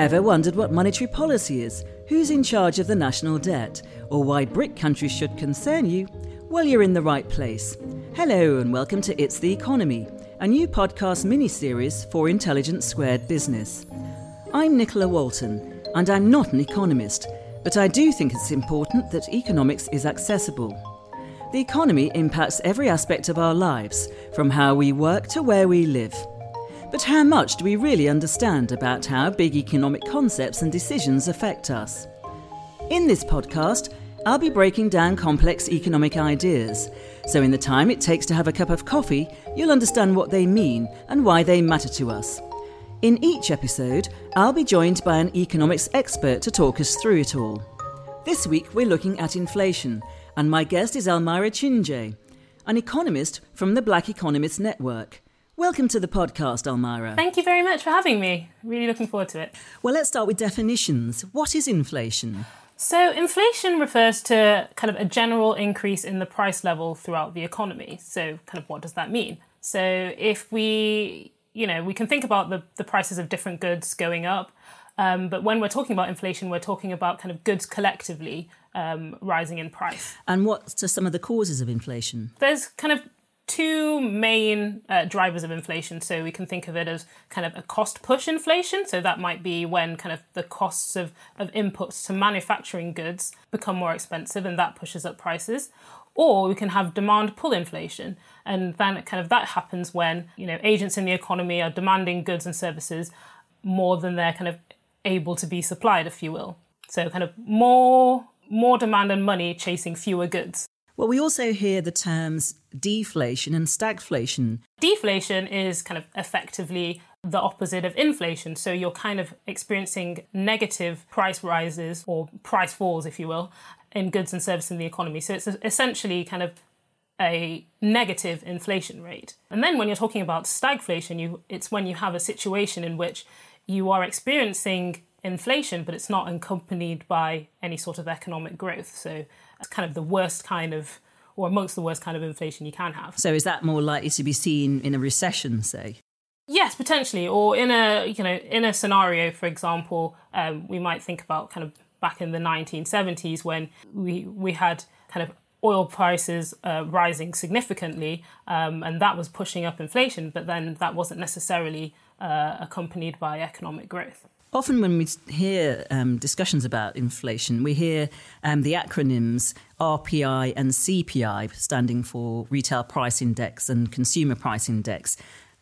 Ever wondered what monetary policy is, who's in charge of the national debt, or why BRIC countries should concern you? Well, you're in the right place. Hello, and welcome to It's the Economy, a new podcast mini series for Intelligence Squared Business. I'm Nicola Walton, and I'm not an economist, but I do think it's important that economics is accessible. The economy impacts every aspect of our lives, from how we work to where we live. But how much do we really understand about how big economic concepts and decisions affect us? In this podcast, I'll be breaking down complex economic ideas, so in the time it takes to have a cup of coffee, you'll understand what they mean and why they matter to us. In each episode, I'll be joined by an economics expert to talk us through it all. This week, we're looking at inflation, and my guest is Almira Chinje, an economist from the Black Economists Network. Welcome to the podcast, Almira. Thank you very much for having me. Really looking forward to it. Well, let's start with definitions. What is inflation? So, inflation refers to kind of a general increase in the price level throughout the economy. So, kind of what does that mean? So, if we, you know, we can think about the, the prices of different goods going up, um, but when we're talking about inflation, we're talking about kind of goods collectively um, rising in price. And what are some of the causes of inflation? There's kind of two main uh, drivers of inflation. So we can think of it as kind of a cost push inflation. So that might be when kind of the costs of, of inputs to manufacturing goods become more expensive and that pushes up prices. Or we can have demand pull inflation. And then kind of that happens when, you know, agents in the economy are demanding goods and services more than they're kind of able to be supplied, if you will. So kind of more more demand and money chasing fewer goods. Well, we also hear the terms deflation and stagflation. Deflation is kind of effectively the opposite of inflation. So you're kind of experiencing negative price rises or price falls, if you will, in goods and services in the economy. So it's essentially kind of a negative inflation rate. And then when you're talking about stagflation, you it's when you have a situation in which you are experiencing inflation, but it's not accompanied by any sort of economic growth. So it's kind of the worst kind of, or amongst the worst kind of inflation you can have. So is that more likely to be seen in a recession, say? Yes, potentially, or in a you know in a scenario, for example, um, we might think about kind of back in the 1970s when we we had kind of oil prices uh, rising significantly, um, and that was pushing up inflation, but then that wasn't necessarily uh, accompanied by economic growth. Often, when we hear um, discussions about inflation, we hear um, the acronyms RPI and CPI, standing for Retail Price Index and Consumer Price Index.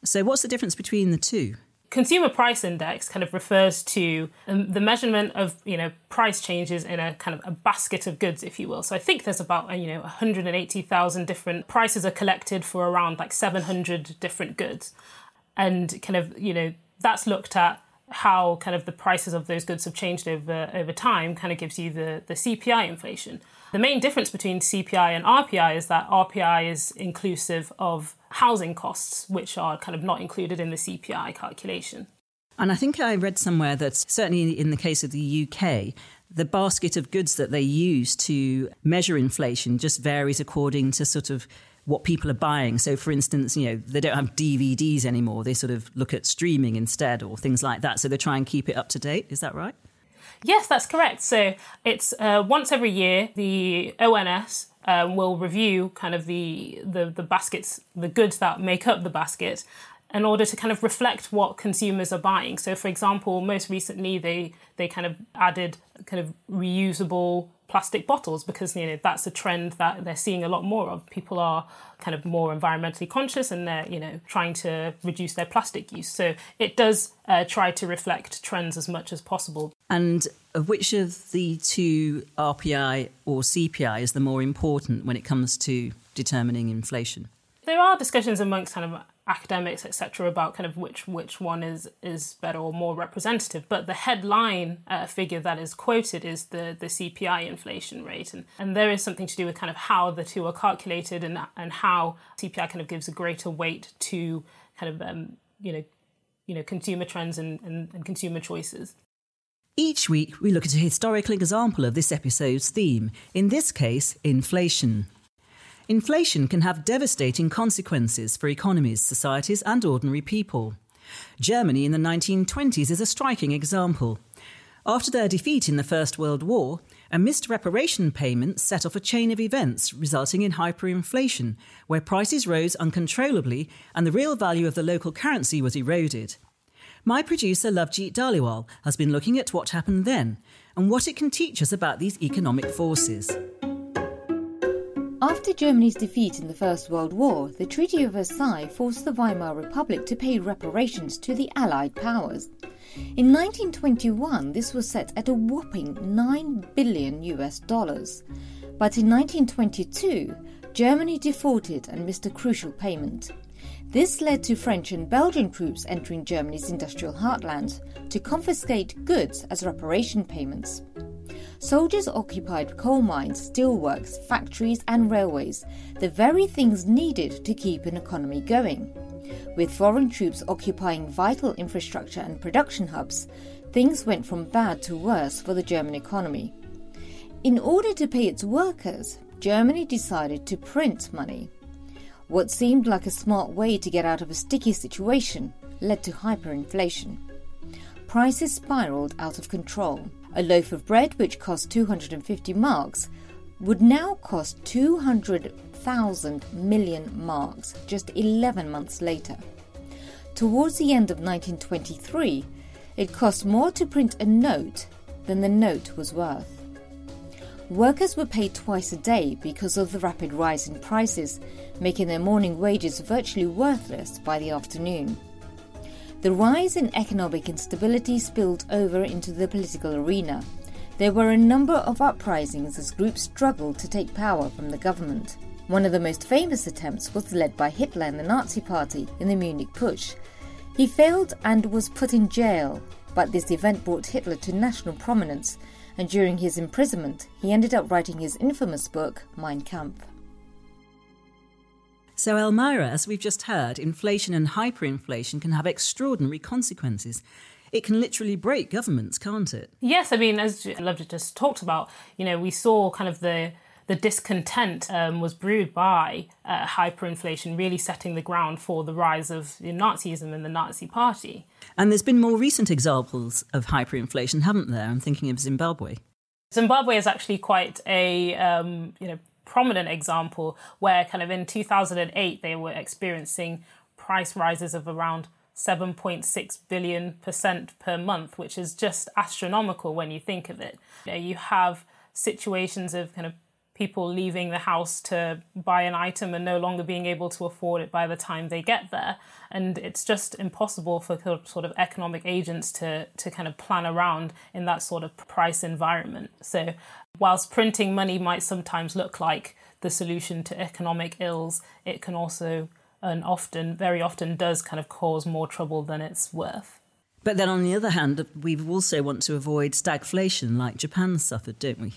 So, what's the difference between the two? Consumer Price Index kind of refers to um, the measurement of you know price changes in a kind of a basket of goods, if you will. So I think there's about you know 180,000 different prices are collected for around like 700 different goods, and kind of you know that's looked at how kind of the prices of those goods have changed over over time kind of gives you the, the CPI inflation. The main difference between CPI and RPI is that RPI is inclusive of housing costs, which are kind of not included in the CPI calculation. And I think I read somewhere that certainly in the case of the UK, the basket of goods that they use to measure inflation just varies according to sort of what people are buying. So, for instance, you know, they don't have DVDs anymore. They sort of look at streaming instead or things like that. So they try and keep it up to date. Is that right? Yes, that's correct. So it's uh, once every year, the ONS um, will review kind of the, the, the baskets, the goods that make up the basket, in order to kind of reflect what consumers are buying. So, for example, most recently they they kind of added kind of reusable plastic bottles because you know that's a trend that they're seeing a lot more of. People are kind of more environmentally conscious and they're you know trying to reduce their plastic use. So it does uh, try to reflect trends as much as possible. And which of the two RPI or CPI is the more important when it comes to determining inflation? There are discussions amongst kind of academics etc about kind of which which one is is better or more representative. But the headline uh, figure that is quoted is the the CPI inflation rate. And and there is something to do with kind of how the two are calculated and and how CPI kind of gives a greater weight to kind of um, you know you know consumer trends and, and, and consumer choices. Each week, we look at a historical example of this episode's theme, in this case, inflation. Inflation can have devastating consequences for economies, societies, and ordinary people. Germany in the 1920s is a striking example. After their defeat in the First World War, a missed reparation payment set off a chain of events resulting in hyperinflation, where prices rose uncontrollably and the real value of the local currency was eroded. My producer Lovejeet Dhaliwal has been looking at what happened then and what it can teach us about these economic forces. After Germany's defeat in the First World War, the Treaty of Versailles forced the Weimar Republic to pay reparations to the Allied powers. In 1921, this was set at a whopping 9 billion US dollars. But in 1922, Germany defaulted and missed a crucial payment. This led to French and Belgian troops entering Germany's industrial heartland to confiscate goods as reparation payments. Soldiers occupied coal mines, steelworks, factories, and railways, the very things needed to keep an economy going. With foreign troops occupying vital infrastructure and production hubs, things went from bad to worse for the German economy. In order to pay its workers, Germany decided to print money. What seemed like a smart way to get out of a sticky situation led to hyperinflation. Prices spiraled out of control. A loaf of bread, which cost 250 marks, would now cost 200,000 million marks just 11 months later. Towards the end of 1923, it cost more to print a note than the note was worth. Workers were paid twice a day because of the rapid rise in prices, making their morning wages virtually worthless by the afternoon. The rise in economic instability spilled over into the political arena. There were a number of uprisings as groups struggled to take power from the government. One of the most famous attempts was led by Hitler and the Nazi Party in the Munich Putsch. He failed and was put in jail, but this event brought Hitler to national prominence, and during his imprisonment, he ended up writing his infamous book, Mein Kampf. So, Elmira, as we've just heard, inflation and hyperinflation can have extraordinary consequences. It can literally break governments, can't it? Yes, I mean, as Lovely just talked about, you know, we saw kind of the the discontent um, was brewed by uh, hyperinflation, really setting the ground for the rise of Nazism and the Nazi Party. And there's been more recent examples of hyperinflation, haven't there? I'm thinking of Zimbabwe. Zimbabwe is actually quite a um, you know prominent example where kind of in 2008 they were experiencing price rises of around 7.6 billion percent per month, which is just astronomical when you think of it. You, have situations of kind of people leaving the house to buy an item and no longer being able to afford it by the time they get there. And it's just impossible for sort of economic agents to, to kind of plan around in that sort of price environment. So, whilst printing money might sometimes look like the solution to economic ills, it can also and often, very often, does kind of cause more trouble than it's worth. But then on the other hand, we also want to avoid stagflation like Japan suffered, don't we?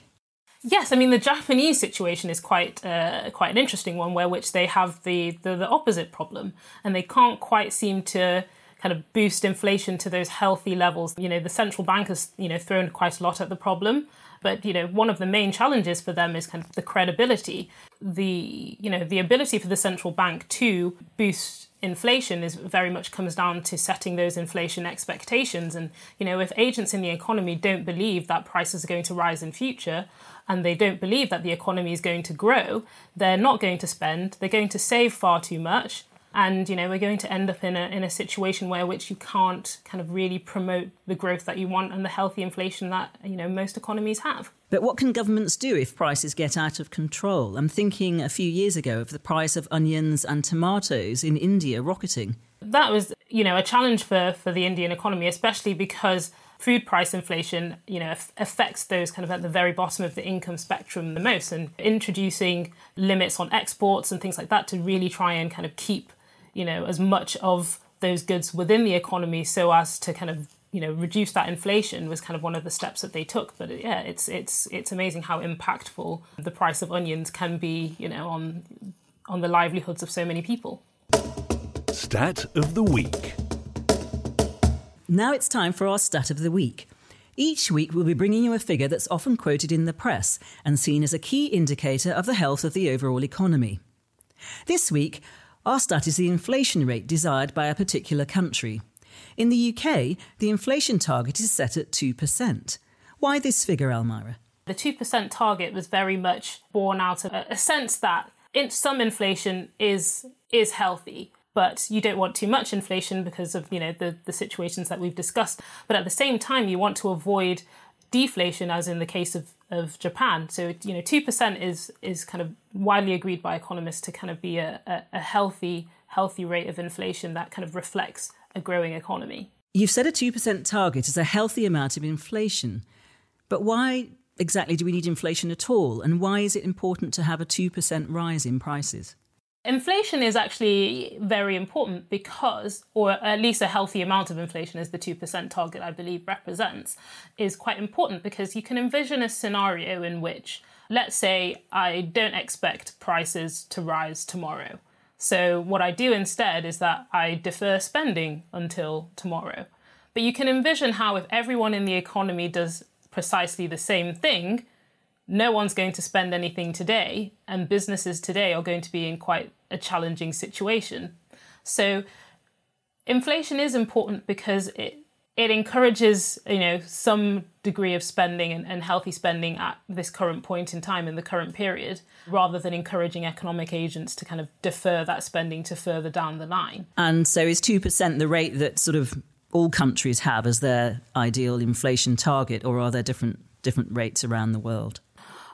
Yes, I mean the Japanese situation is quite uh, quite an interesting one, where which they have the, the the opposite problem, and they can't quite seem to kind of boost inflation to those healthy levels. You know, the central bank has you know thrown quite a lot at the problem, but you know one of the main challenges for them is kind of the credibility, the you know the ability for the central bank to boost inflation is very much comes down to setting those inflation expectations and you know if agents in the economy don't believe that prices are going to rise in future and they don't believe that the economy is going to grow, they're not going to spend, they're going to save far too much. And you know we're going to end up in a in a situation where which you can't kind of really promote the growth that you want and the healthy inflation that you know most economies have. But what can governments do if prices get out of control? I'm thinking a few years ago of the price of onions and tomatoes in India rocketing. That was, you know, a challenge for, for the Indian economy, especially because food price inflation, you know, affects those kind of at the very bottom of the income spectrum the most. And introducing limits on exports and things like that to really try and kind of keep, you know, as much of those goods within the economy so as to kind of you know reduce that inflation was kind of one of the steps that they took but yeah it's it's it's amazing how impactful the price of onions can be you know on on the livelihoods of so many people stat of the week now it's time for our stat of the week. Each week, we'll be bringing you a figure that's often quoted in the press and seen as a key indicator of the health of the overall economy. This week, our stat is the inflation rate desired by a particular country. In the UK, the inflation target is set at 2%. Why this figure, Elmira? The 2% target was very much born out of a sense that some inflation is is healthy but you don't want too much inflation because of you know the, the situations that we've discussed but at the same time you want to avoid deflation as in the case of, of Japan. So you know 2% is is kind of widely agreed by economists to kind of be a, a, a healthy healthy rate of inflation that kind of reflects a growing economy. You've set a 2% target as a healthy amount of inflation. But why exactly do we need inflation at all? And why is it important to have a 2% rise in prices Inflation is actually very important because, or at least a healthy amount of inflation, as the 2% target I believe represents, is quite important because you can envision a scenario in which, let's say, I don't expect prices to rise tomorrow. So, what I do instead is that I defer spending until tomorrow. But you can envision how, if everyone in the economy does precisely the same thing, no one's going to spend anything today, and businesses today are going to be in quite a challenging situation. So, inflation is important because it it encourages you know some degree of spending and, and, healthy spending at this current point in time in the current period rather than encouraging economic agents to kind of defer that spending to further down the line and so is 2% the rate that sort of all countries have as their ideal inflation target or are there different different rates around the world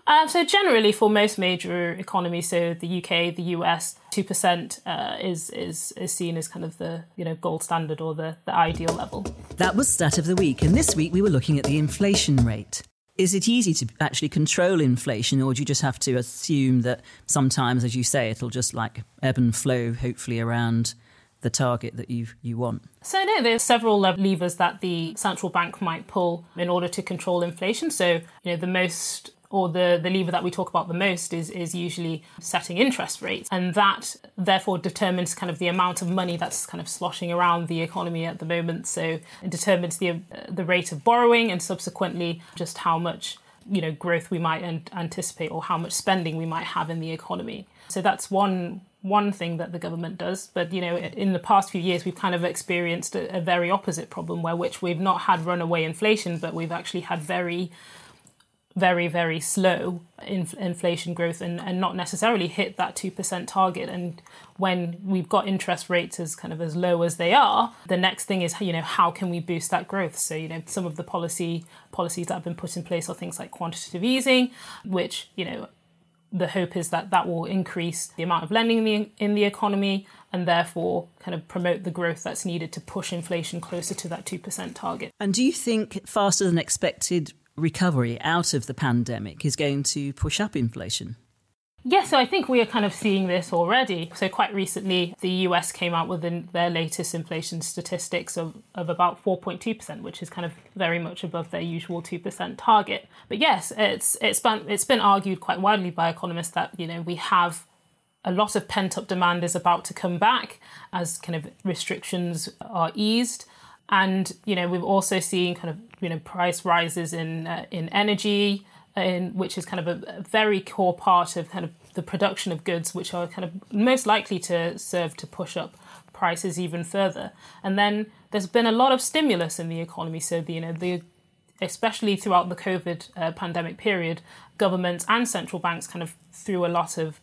uh, so generally, for most major economies, so the UK, the US, two percent uh, is is is seen as kind of the you know gold standard or the the ideal level. That was stat of the week, and this week we were looking at the inflation rate. Is it easy to actually control inflation, or do you just have to assume that sometimes, as you say, it'll just like ebb and flow, hopefully around the target that you you want? So no, there's several levers that the central bank might pull in order to control inflation. So you know the most or the, the lever that we talk about the most is, is usually setting interest rates. And that therefore determines kind of the amount of money that's kind of sloshing around the economy at the moment. So it determines the, the rate of borrowing and subsequently just how much you know growth we might anticipate or how much spending we might have in the economy. So that's one one thing that the government does. But you know, in the past few years, we've kind of experienced a, a very opposite problem, where which we've not had runaway inflation, but we've actually had very very, very slow inf- inflation growth and, and not necessarily hit that 2% target. And when we've got interest rates as kind of as low as they are, the next thing is, you know, how can we boost that growth? So, you know, some of the policy policies that have been put in place are things like quantitative easing, which, you know, the hope is that that will increase the amount of lending in the, in the economy and therefore kind of promote the growth that's needed to push inflation closer to that 2% target. And do you think faster than expected recovery out of the pandemic is going to push up inflation? Yes, so I think we are kind of seeing this already. So, quite recently, the US came out with their latest inflation statistics of, of about 4.2%, which is kind of very much above their usual 2% target. But yes, it's, it's, been, it's been argued quite widely by economists that, you know, we have a lot of pent up demand is about to come back as kind of restrictions are eased. And, you know, we've also seen kind of you know price rises in uh, in energy, in which is kind of a, a, very core part of kind of the production of goods, which are kind of most likely to serve to push up prices even further. And then there's been a lot of stimulus in the economy, so the, you know the especially throughout the COVID uh, pandemic period, governments and central banks kind of threw a lot of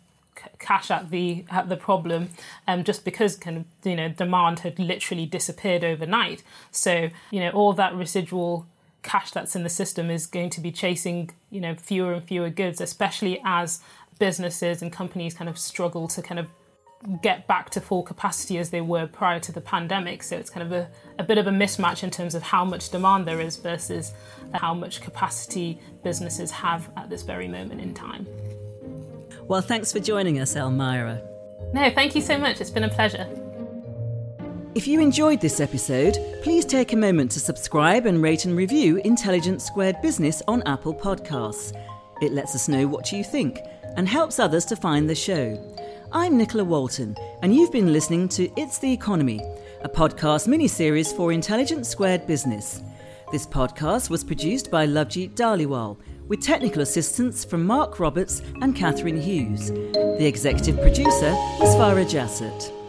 cash at the at the problem um, just because kind of you know demand had literally disappeared overnight. So you know all that residual cash that's in the system is going to be chasing you know fewer and fewer goods especially as businesses and companies kind of struggle to kind of get back to full capacity as they were prior to the pandemic. So it's kind of a, a bit of a mismatch in terms of how much demand there is versus how much capacity businesses have at this very moment in time well, thanks for joining us, Elmira. No, thank you so much. It's been a pleasure. If you enjoyed this episode, please take a moment to subscribe and rate and review Intelligence Squared Business on Apple Podcasts. It lets us know what you think and helps others to find the show. I'm Nicola Walton, and you've been listening to It's the Economy, a podcast mini series for Intelligence Squared Business. This podcast was produced by Lovejeet Dhaliwal with technical assistance from Mark Roberts and Catherine Hughes. The executive producer is Farah Jassett.